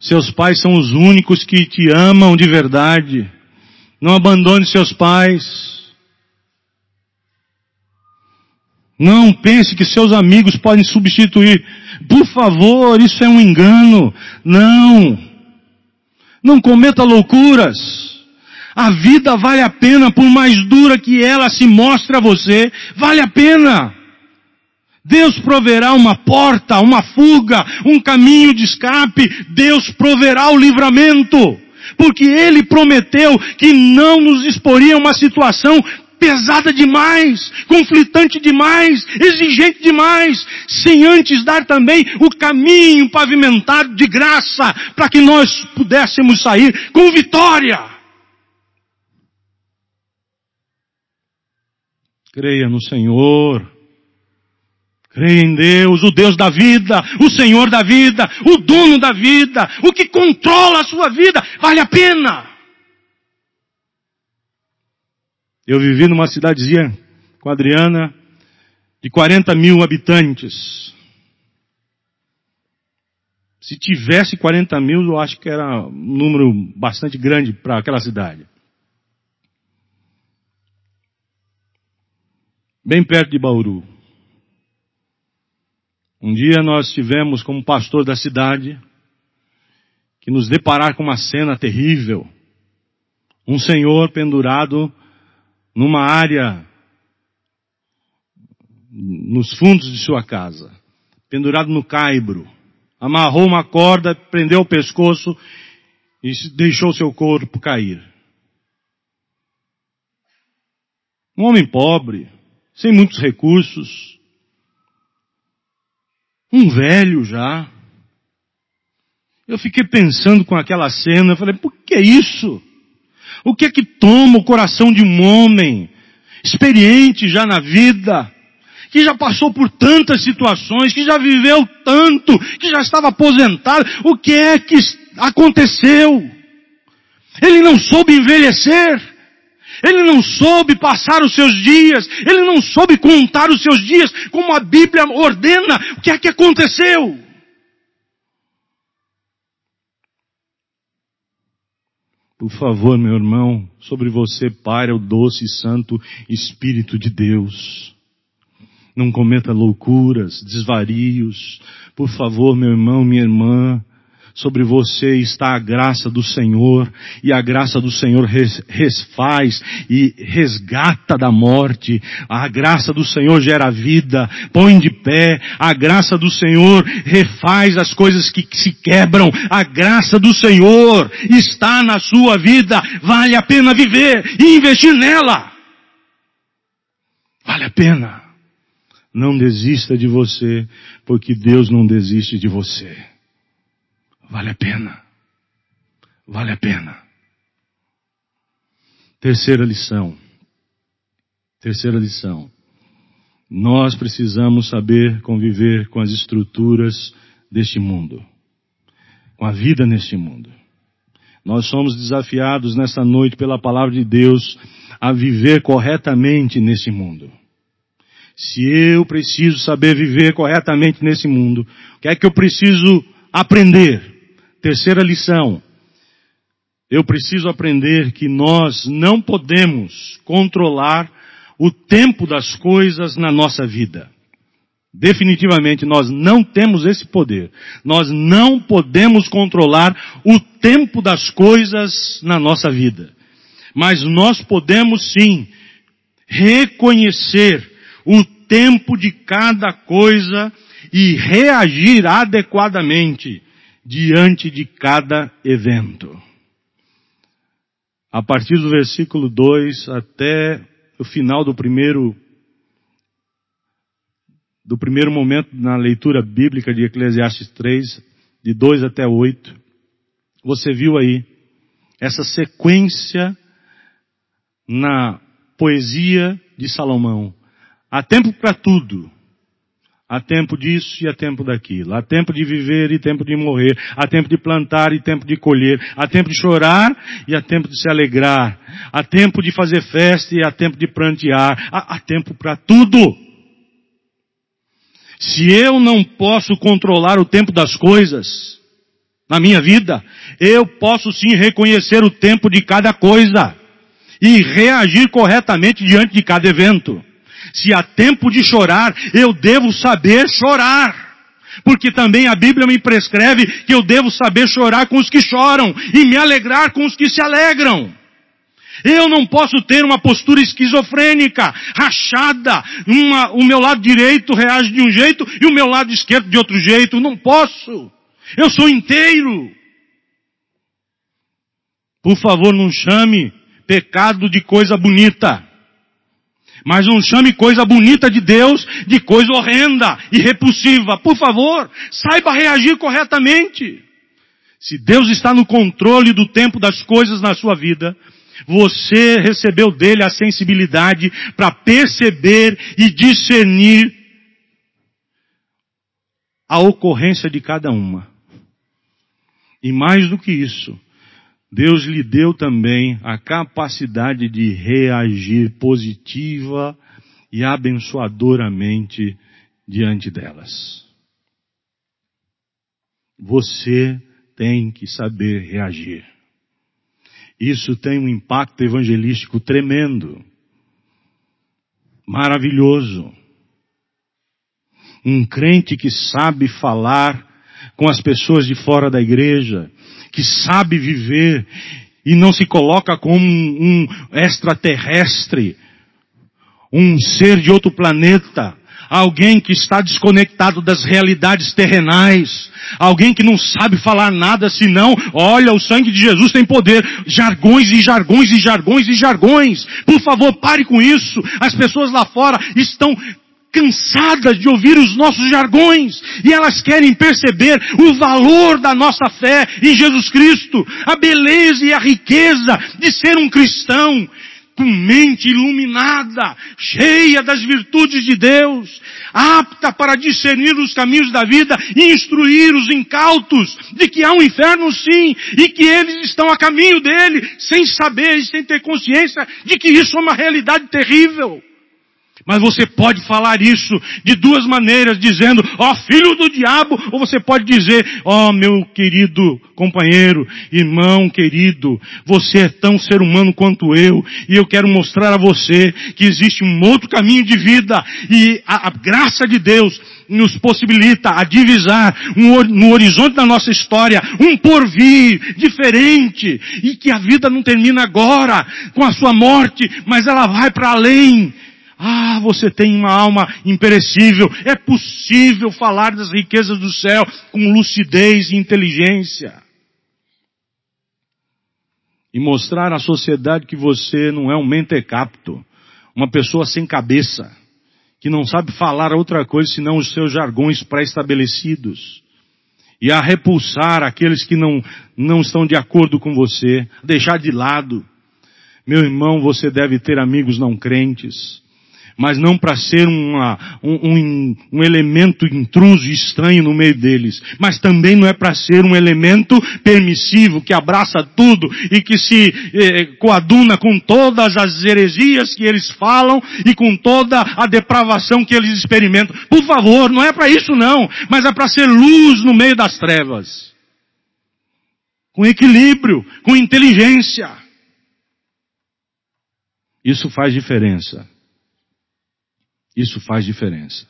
seus pais são os únicos que te amam de verdade. Não abandone seus pais. Não pense que seus amigos podem substituir. Por favor, isso é um engano. Não. Não cometa loucuras. A vida vale a pena, por mais dura que ela se mostre a você, vale a pena. Deus proverá uma porta, uma fuga, um caminho de escape. Deus proverá o livramento. Porque Ele prometeu que não nos exporia uma situação pesada demais, conflitante demais, exigente demais, sem antes dar também o caminho pavimentado de graça para que nós pudéssemos sair com vitória. Creia no Senhor. Creia em Deus, o Deus da vida, o Senhor da vida, o dono da vida, o que controla a sua vida. Vale a pena. Eu vivi numa cidadezinha com a Adriana de 40 mil habitantes. Se tivesse 40 mil, eu acho que era um número bastante grande para aquela cidade. Bem perto de Bauru. Um dia nós tivemos como pastor da cidade que nos deparar com uma cena terrível. Um senhor pendurado numa área nos fundos de sua casa, pendurado no caibro, amarrou uma corda, prendeu o pescoço e deixou seu corpo cair. Um homem pobre, sem muitos recursos, um velho já. Eu fiquei pensando com aquela cena, falei, por que isso? O que é que toma o coração de um homem experiente já na vida, que já passou por tantas situações, que já viveu tanto, que já estava aposentado? O que é que aconteceu? Ele não soube envelhecer. Ele não soube passar os seus dias, ele não soube contar os seus dias como a Bíblia ordena. O que é que aconteceu? Por favor, meu irmão, sobre você paira o doce e santo Espírito de Deus. Não cometa loucuras, desvarios. Por favor, meu irmão, minha irmã, sobre você está a graça do Senhor, e a graça do Senhor resfaz e resgata da morte. A graça do Senhor gera vida, põe de pé. A graça do Senhor refaz as coisas que se quebram. A graça do Senhor está na sua vida. Vale a pena viver e investir nela. Vale a pena. Não desista de você, porque Deus não desiste de você. Vale a pena. Vale a pena. Terceira lição. Terceira lição. Nós precisamos saber conviver com as estruturas deste mundo. Com a vida neste mundo. Nós somos desafiados nessa noite pela palavra de Deus a viver corretamente nesse mundo. Se eu preciso saber viver corretamente nesse mundo, o que é que eu preciso aprender? Terceira lição. Eu preciso aprender que nós não podemos controlar o tempo das coisas na nossa vida. Definitivamente nós não temos esse poder. Nós não podemos controlar o tempo das coisas na nossa vida. Mas nós podemos sim reconhecer o tempo de cada coisa e reagir adequadamente diante de cada evento. A partir do versículo 2 até o final do primeiro do primeiro momento na leitura bíblica de Eclesiastes 3, de 2 até 8, você viu aí essa sequência na poesia de Salomão. Há tempo para tudo. Há tempo disso e há tempo daquilo. Há tempo de viver e tempo de morrer. Há tempo de plantar e tempo de colher. Há tempo de chorar e há tempo de se alegrar. Há tempo de fazer festa e há tempo de prantear. Há, há tempo para tudo. Se eu não posso controlar o tempo das coisas na minha vida, eu posso sim reconhecer o tempo de cada coisa e reagir corretamente diante de cada evento. Se há tempo de chorar, eu devo saber chorar. Porque também a Bíblia me prescreve que eu devo saber chorar com os que choram e me alegrar com os que se alegram. Eu não posso ter uma postura esquizofrênica, rachada. Uma, o meu lado direito reage de um jeito e o meu lado esquerdo de outro jeito. Não posso. Eu sou inteiro. Por favor, não chame pecado de coisa bonita. Mas não chame coisa bonita de Deus de coisa horrenda e repulsiva. Por favor, saiba reagir corretamente. Se Deus está no controle do tempo das coisas na sua vida, você recebeu dele a sensibilidade para perceber e discernir a ocorrência de cada uma. E mais do que isso, Deus lhe deu também a capacidade de reagir positiva e abençoadoramente diante delas. Você tem que saber reagir. Isso tem um impacto evangelístico tremendo, maravilhoso. Um crente que sabe falar com as pessoas de fora da igreja, que sabe viver e não se coloca como um, extraterrestre, um ser de outro planeta, alguém que está desconectado das realidades terrenais, alguém que não sabe falar nada senão, olha, o sangue de Jesus tem poder, jargões e jargões e jargões e jargões. Por favor, pare com isso. As pessoas lá fora estão cansadas de ouvir os nossos jargões e elas querem perceber o valor da nossa fé em Jesus Cristo, a beleza e a riqueza de ser um cristão com mente iluminada, cheia das virtudes de Deus, apta para discernir os caminhos da vida e instruir os incautos de que há um inferno sim e que eles estão a caminho dele sem saber e sem ter consciência de que isso é uma realidade terrível. Mas você pode falar isso de duas maneiras, dizendo, ó oh, filho do diabo, ou você pode dizer, ó oh, meu querido companheiro, irmão querido, você é tão ser humano quanto eu, e eu quero mostrar a você que existe um outro caminho de vida, e a, a graça de Deus nos possibilita a divisar um, no horizonte da nossa história um porvir diferente, e que a vida não termina agora com a sua morte, mas ela vai para além. Ah, você tem uma alma imperecível. É possível falar das riquezas do céu com lucidez e inteligência. E mostrar à sociedade que você não é um mentecapto, uma pessoa sem cabeça, que não sabe falar outra coisa senão os seus jargões pré-estabelecidos. E a repulsar aqueles que não, não estão de acordo com você, deixar de lado. Meu irmão, você deve ter amigos não crentes mas não para ser uma, um, um, um, elemento intruso e estranho no meio deles, mas também não é para ser um elemento permissivo que abraça tudo e que se eh, coaduna com todas as heresias que eles falam e com toda a depravação que eles experimentam. Por favor, não é para isso não, mas é para ser luz no meio das trevas. Com equilíbrio, com inteligência. Isso faz diferença. Isso faz diferença.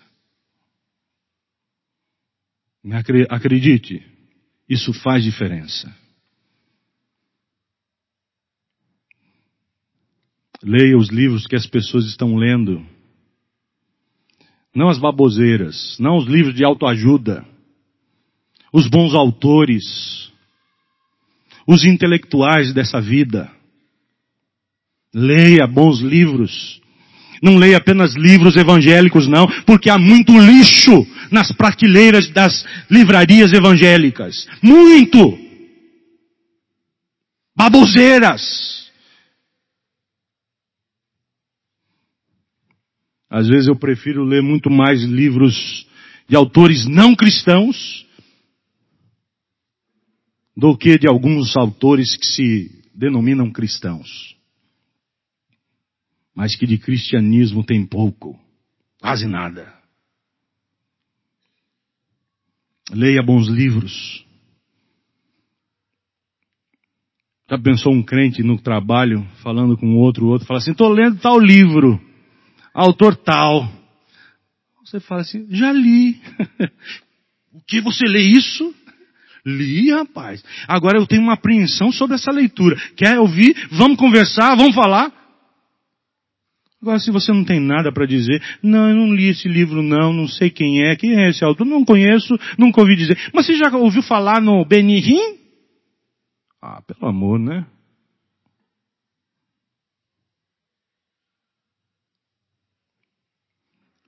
Acredite, isso faz diferença. Leia os livros que as pessoas estão lendo. Não as baboseiras, não os livros de autoajuda. Os bons autores. Os intelectuais dessa vida. Leia bons livros. Não leia apenas livros evangélicos, não, porque há muito lixo nas prateleiras das livrarias evangélicas. Muito! Baboseiras! Às vezes eu prefiro ler muito mais livros de autores não cristãos do que de alguns autores que se denominam cristãos mas que de cristianismo tem pouco, quase nada. Leia bons livros. Já pensou um crente no trabalho, falando com outro, outro, fala assim, estou lendo tal livro, autor tal. Você fala assim, já li. o que você lê isso? Li, rapaz. Agora eu tenho uma apreensão sobre essa leitura. Quer ouvir? Vamos conversar, vamos falar? Agora, se você não tem nada para dizer, não, eu não li esse livro não, não sei quem é, quem é esse autor, não conheço, nunca ouvi dizer. Mas você já ouviu falar no Benihim? Ah, pelo amor, né?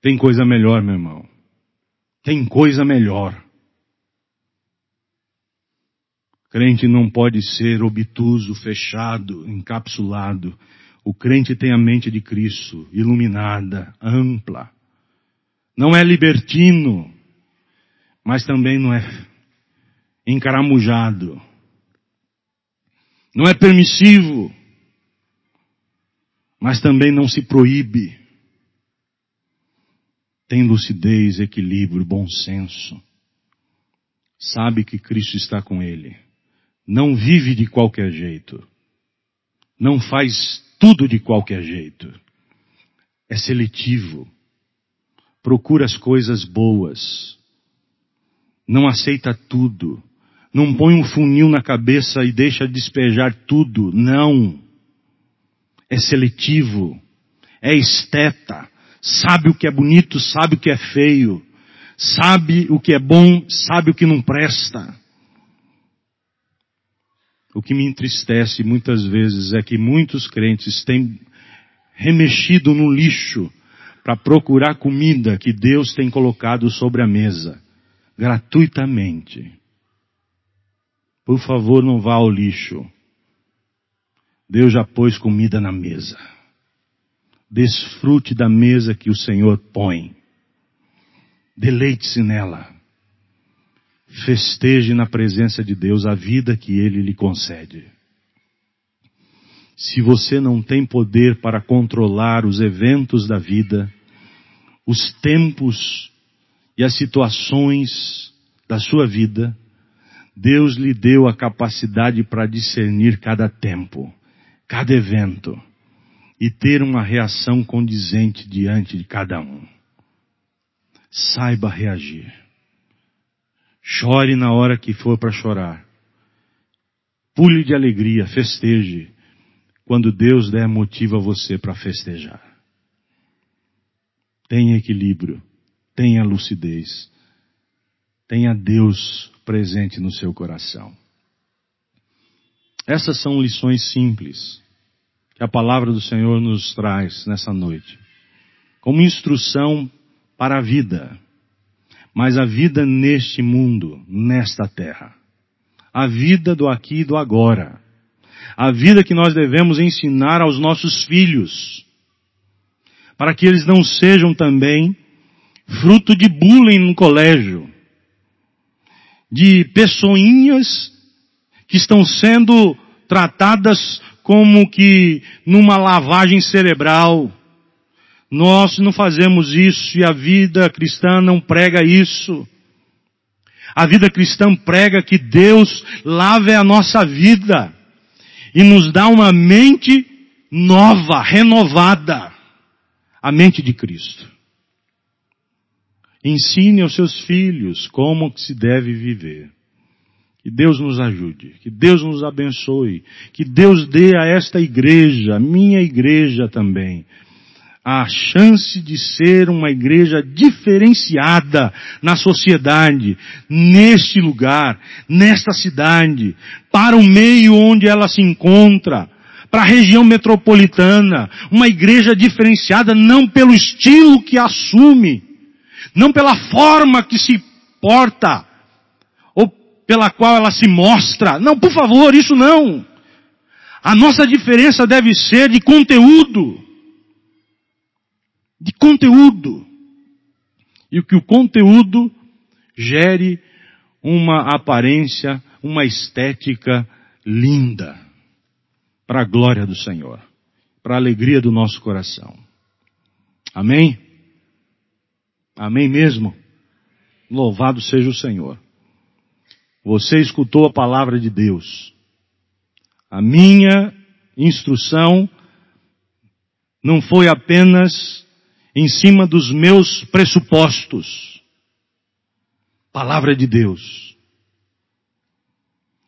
Tem coisa melhor, meu irmão. Tem coisa melhor. Crente não pode ser obtuso, fechado, encapsulado o crente tem a mente de Cristo, iluminada, ampla. Não é libertino, mas também não é encaramujado. Não é permissivo, mas também não se proíbe. Tem lucidez, equilíbrio, bom senso. Sabe que Cristo está com ele. Não vive de qualquer jeito. Não faz tudo de qualquer jeito. É seletivo. Procura as coisas boas. Não aceita tudo. Não põe um funil na cabeça e deixa despejar tudo. Não. É seletivo. É esteta. sabe o que é bonito, sabe o que é feio, sabe o que é bom, sabe o que não presta. O que me entristece muitas vezes é que muitos crentes têm remexido no lixo para procurar comida que Deus tem colocado sobre a mesa, gratuitamente. Por favor, não vá ao lixo. Deus já pôs comida na mesa. Desfrute da mesa que o Senhor põe. Deleite-se nela. Festeje na presença de Deus a vida que Ele lhe concede. Se você não tem poder para controlar os eventos da vida, os tempos e as situações da sua vida, Deus lhe deu a capacidade para discernir cada tempo, cada evento e ter uma reação condizente diante de cada um. Saiba reagir. Chore na hora que for para chorar. Pule de alegria, festeje, quando Deus der motivo a você para festejar. Tenha equilíbrio, tenha lucidez, tenha Deus presente no seu coração. Essas são lições simples que a palavra do Senhor nos traz nessa noite, como instrução para a vida, mas a vida neste mundo, nesta terra, a vida do aqui e do agora, a vida que nós devemos ensinar aos nossos filhos, para que eles não sejam também fruto de bullying no colégio, de pessoinhas que estão sendo tratadas como que numa lavagem cerebral. Nós não fazemos isso e a vida cristã não prega isso. A vida cristã prega que Deus lave a nossa vida e nos dá uma mente nova, renovada. A mente de Cristo. Ensine aos seus filhos como se deve viver. Que Deus nos ajude, que Deus nos abençoe, que Deus dê a esta igreja, minha igreja também, a chance de ser uma igreja diferenciada na sociedade, neste lugar, nesta cidade, para o meio onde ela se encontra, para a região metropolitana, uma igreja diferenciada não pelo estilo que assume, não pela forma que se porta, pela qual ela se mostra. Não, por favor, isso não. A nossa diferença deve ser de conteúdo. De conteúdo. E que o conteúdo gere uma aparência, uma estética linda. Para a glória do Senhor. Para a alegria do nosso coração. Amém? Amém mesmo? Louvado seja o Senhor. Você escutou a palavra de Deus. A minha instrução não foi apenas em cima dos meus pressupostos. Palavra de Deus.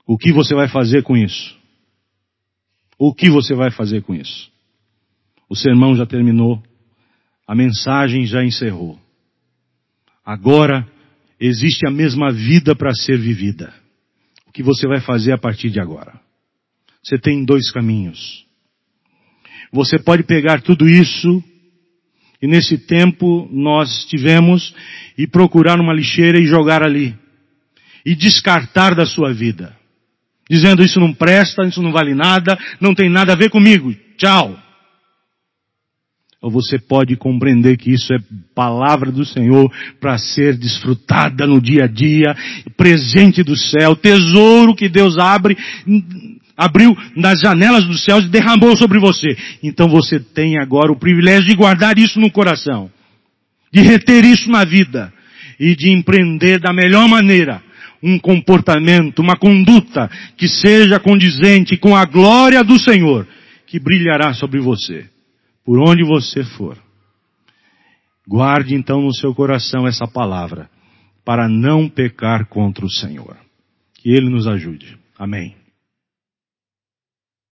O que você vai fazer com isso? O que você vai fazer com isso? O sermão já terminou. A mensagem já encerrou. Agora, existe a mesma vida para ser vivida. O que você vai fazer a partir de agora? Você tem dois caminhos. Você pode pegar tudo isso e nesse tempo nós tivemos e procurar uma lixeira e jogar ali. E descartar da sua vida. Dizendo isso não presta, isso não vale nada, não tem nada a ver comigo. Tchau ou você pode compreender que isso é palavra do Senhor para ser desfrutada no dia a dia, presente do céu, tesouro que Deus abre, abriu nas janelas dos céus e derramou sobre você. Então você tem agora o privilégio de guardar isso no coração, de reter isso na vida e de empreender da melhor maneira um comportamento, uma conduta que seja condizente com a glória do Senhor, que brilhará sobre você por onde você for. Guarde então no seu coração essa palavra, para não pecar contra o Senhor. Que Ele nos ajude. Amém.